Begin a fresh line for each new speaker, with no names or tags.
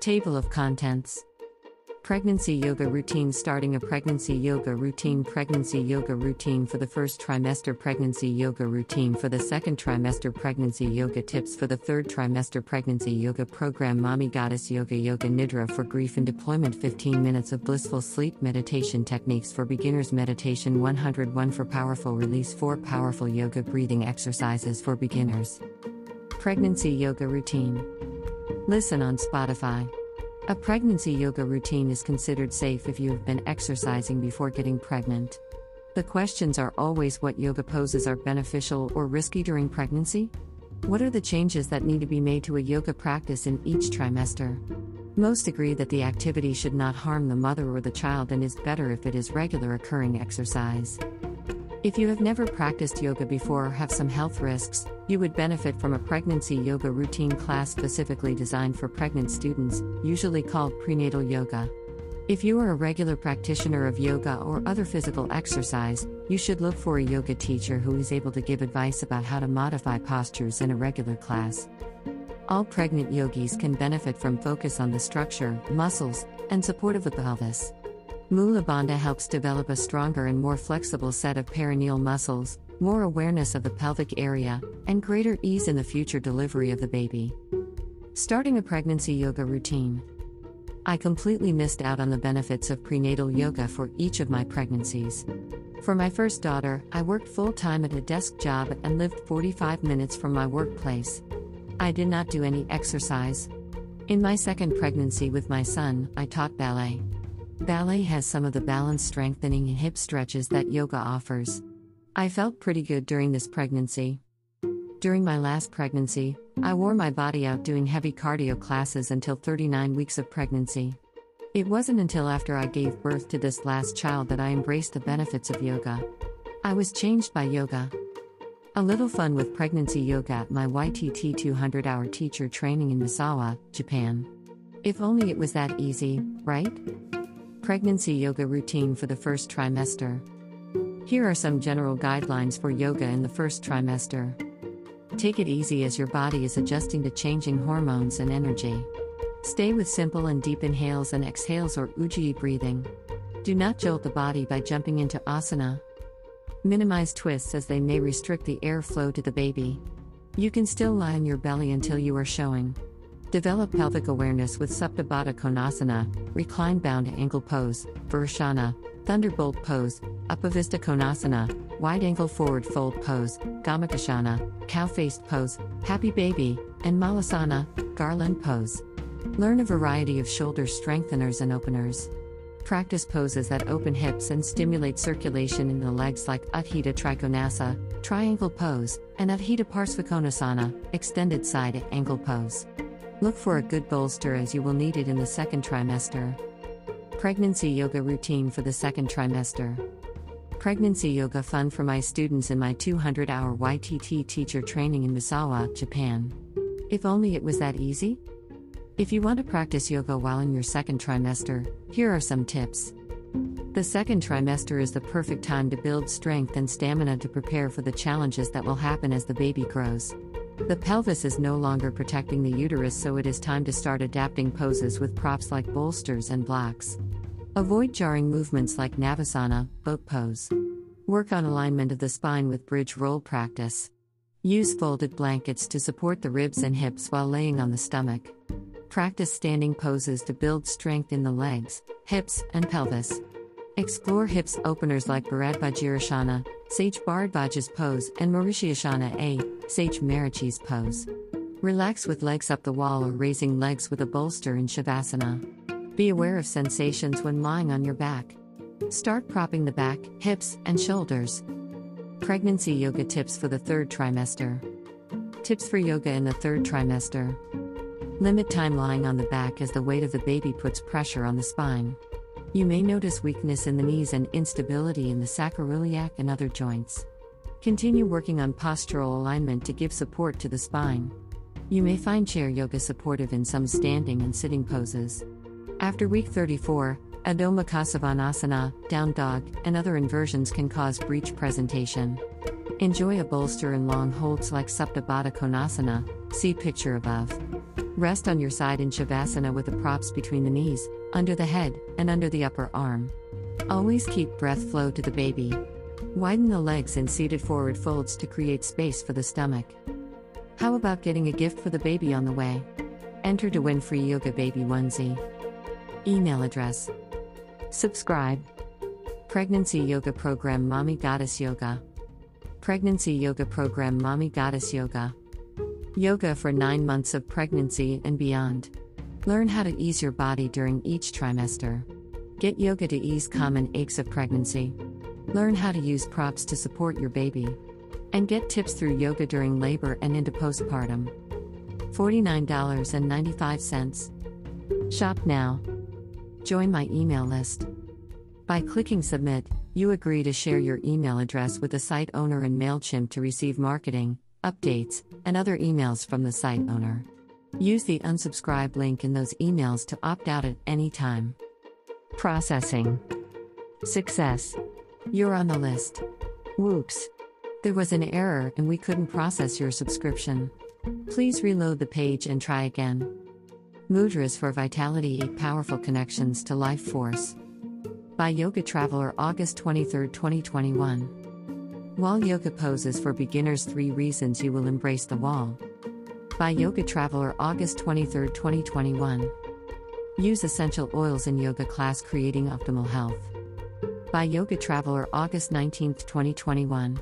Table of Contents. Pregnancy Yoga Routine Starting a Pregnancy Yoga Routine Pregnancy Yoga Routine for the first trimester Pregnancy Yoga Routine for the second trimester Pregnancy Yoga Tips for the third trimester Pregnancy Yoga Program Mommy Goddess Yoga Yoga Nidra for Grief and Deployment 15 Minutes of Blissful Sleep Meditation Techniques for Beginners Meditation 101 for Powerful Release 4 Powerful Yoga Breathing Exercises for Beginners. Pregnancy Yoga Routine Listen on Spotify. A pregnancy yoga routine is considered safe if you have been exercising before getting pregnant. The questions are always what yoga poses are beneficial or risky during pregnancy? What are the changes that need to be made to a yoga practice in each trimester? Most agree that the activity should not harm the mother or the child and is better if it is regular occurring exercise. If you have never practiced yoga before or have some health risks, you would benefit from a pregnancy yoga routine class specifically designed for pregnant students, usually called prenatal yoga. If you are a regular practitioner of yoga or other physical exercise, you should look for a yoga teacher who is able to give advice about how to modify postures in a regular class. All pregnant yogis can benefit from focus on the structure, muscles, and support of the pelvis. Mula Bandha helps develop a stronger and more flexible set of perineal muscles, more awareness of the pelvic area, and greater ease in the future delivery of the baby. Starting a pregnancy yoga routine. I completely missed out on the benefits of prenatal yoga for each of my pregnancies. For my first daughter, I worked full time at a desk job and lived 45 minutes from my workplace. I did not do any exercise. In my second pregnancy with my son, I taught ballet. Ballet has some of the balance strengthening and hip stretches that yoga offers. I felt pretty good during this pregnancy. During my last pregnancy, I wore my body out doing heavy cardio classes until 39 weeks of pregnancy. It wasn't until after I gave birth to this last child that I embraced the benefits of yoga. I was changed by yoga. A little fun with pregnancy yoga at my YTT 200 hour teacher training in Misawa, Japan. If only it was that easy, right? Pregnancy Yoga Routine for the First Trimester. Here are some general guidelines for yoga in the first trimester. Take it easy as your body is adjusting to changing hormones and energy. Stay with simple and deep inhales and exhales or ujjayi breathing. Do not jolt the body by jumping into asana. Minimize twists as they may restrict the airflow to the baby. You can still lie on your belly until you are showing. Develop pelvic awareness with Supta Baddha Konasana, recline bound angle pose, Virasana, thunderbolt pose, Upavista Konasana, wide angle forward fold pose, Gomukhasana, cow faced pose, happy baby, and Malasana, garland pose. Learn a variety of shoulder strengtheners and openers. Practice poses that open hips and stimulate circulation in the legs like Utthita Trikonasa, triangle pose, and Utthita Parsvakonasana, extended side angle pose. Look for a good bolster as you will need it in the second trimester. Pregnancy Yoga Routine for the second trimester. Pregnancy Yoga Fun for my students in my 200 hour YTT teacher training in Misawa, Japan. If only it was that easy? If you want to practice yoga while in your second trimester, here are some tips. The second trimester is the perfect time to build strength and stamina to prepare for the challenges that will happen as the baby grows. The pelvis is no longer protecting the uterus, so it is time to start adapting poses with props like bolsters and blocks. Avoid jarring movements like Navasana, boat pose. Work on alignment of the spine with bridge roll practice. Use folded blankets to support the ribs and hips while laying on the stomach. Practice standing poses to build strength in the legs, hips, and pelvis. Explore hips openers like Bharadvajirasana, Sage Bharadvaj's pose, and Marichyasana A, Sage Marichi's pose. Relax with legs up the wall or raising legs with a bolster in Shavasana. Be aware of sensations when lying on your back. Start propping the back, hips, and shoulders. Pregnancy yoga tips for the third trimester. Tips for yoga in the third trimester. Limit time lying on the back as the weight of the baby puts pressure on the spine. You may notice weakness in the knees and instability in the sacroiliac and other joints. Continue working on postural alignment to give support to the spine. You may find chair yoga supportive in some standing and sitting poses. After week 34, Adho Mukha Svanasana, down dog, and other inversions can cause breech presentation. Enjoy a bolster and long holds like Supta Baddha Konasana, see picture above. Rest on your side in Shavasana with the props between the knees, under the head, and under the upper arm. Always keep breath flow to the baby. Widen the legs in seated forward folds to create space for the stomach. How about getting a gift for the baby on the way? Enter to win free Yoga Baby Onesie. Email address. Subscribe. Pregnancy Yoga Program Mommy Goddess Yoga. Pregnancy Yoga Program Mommy Goddess Yoga. Yoga for 9 months of pregnancy and beyond. Learn how to ease your body during each trimester. Get yoga to ease common aches of pregnancy. Learn how to use props to support your baby. And get tips through yoga during labor and into postpartum. $49.95. Shop now. Join my email list. By clicking Submit, you agree to share your email address with the site owner and MailChimp to receive marketing, updates, and other emails from the site owner. Use the unsubscribe link in those emails to opt out at any time. Processing. Success. You're on the list. Whoops. There was an error and we couldn't process your subscription. Please reload the page and try again. Mudras for Vitality 8 Powerful Connections to Life Force. By Yoga Traveler, August 23, 2021. Wall Yoga Poses for Beginners 3 Reasons You Will Embrace the Wall. By Yoga Traveler, August 23, 2021. Use essential oils in yoga class creating optimal health. By Yoga Traveler, August 19, 2021.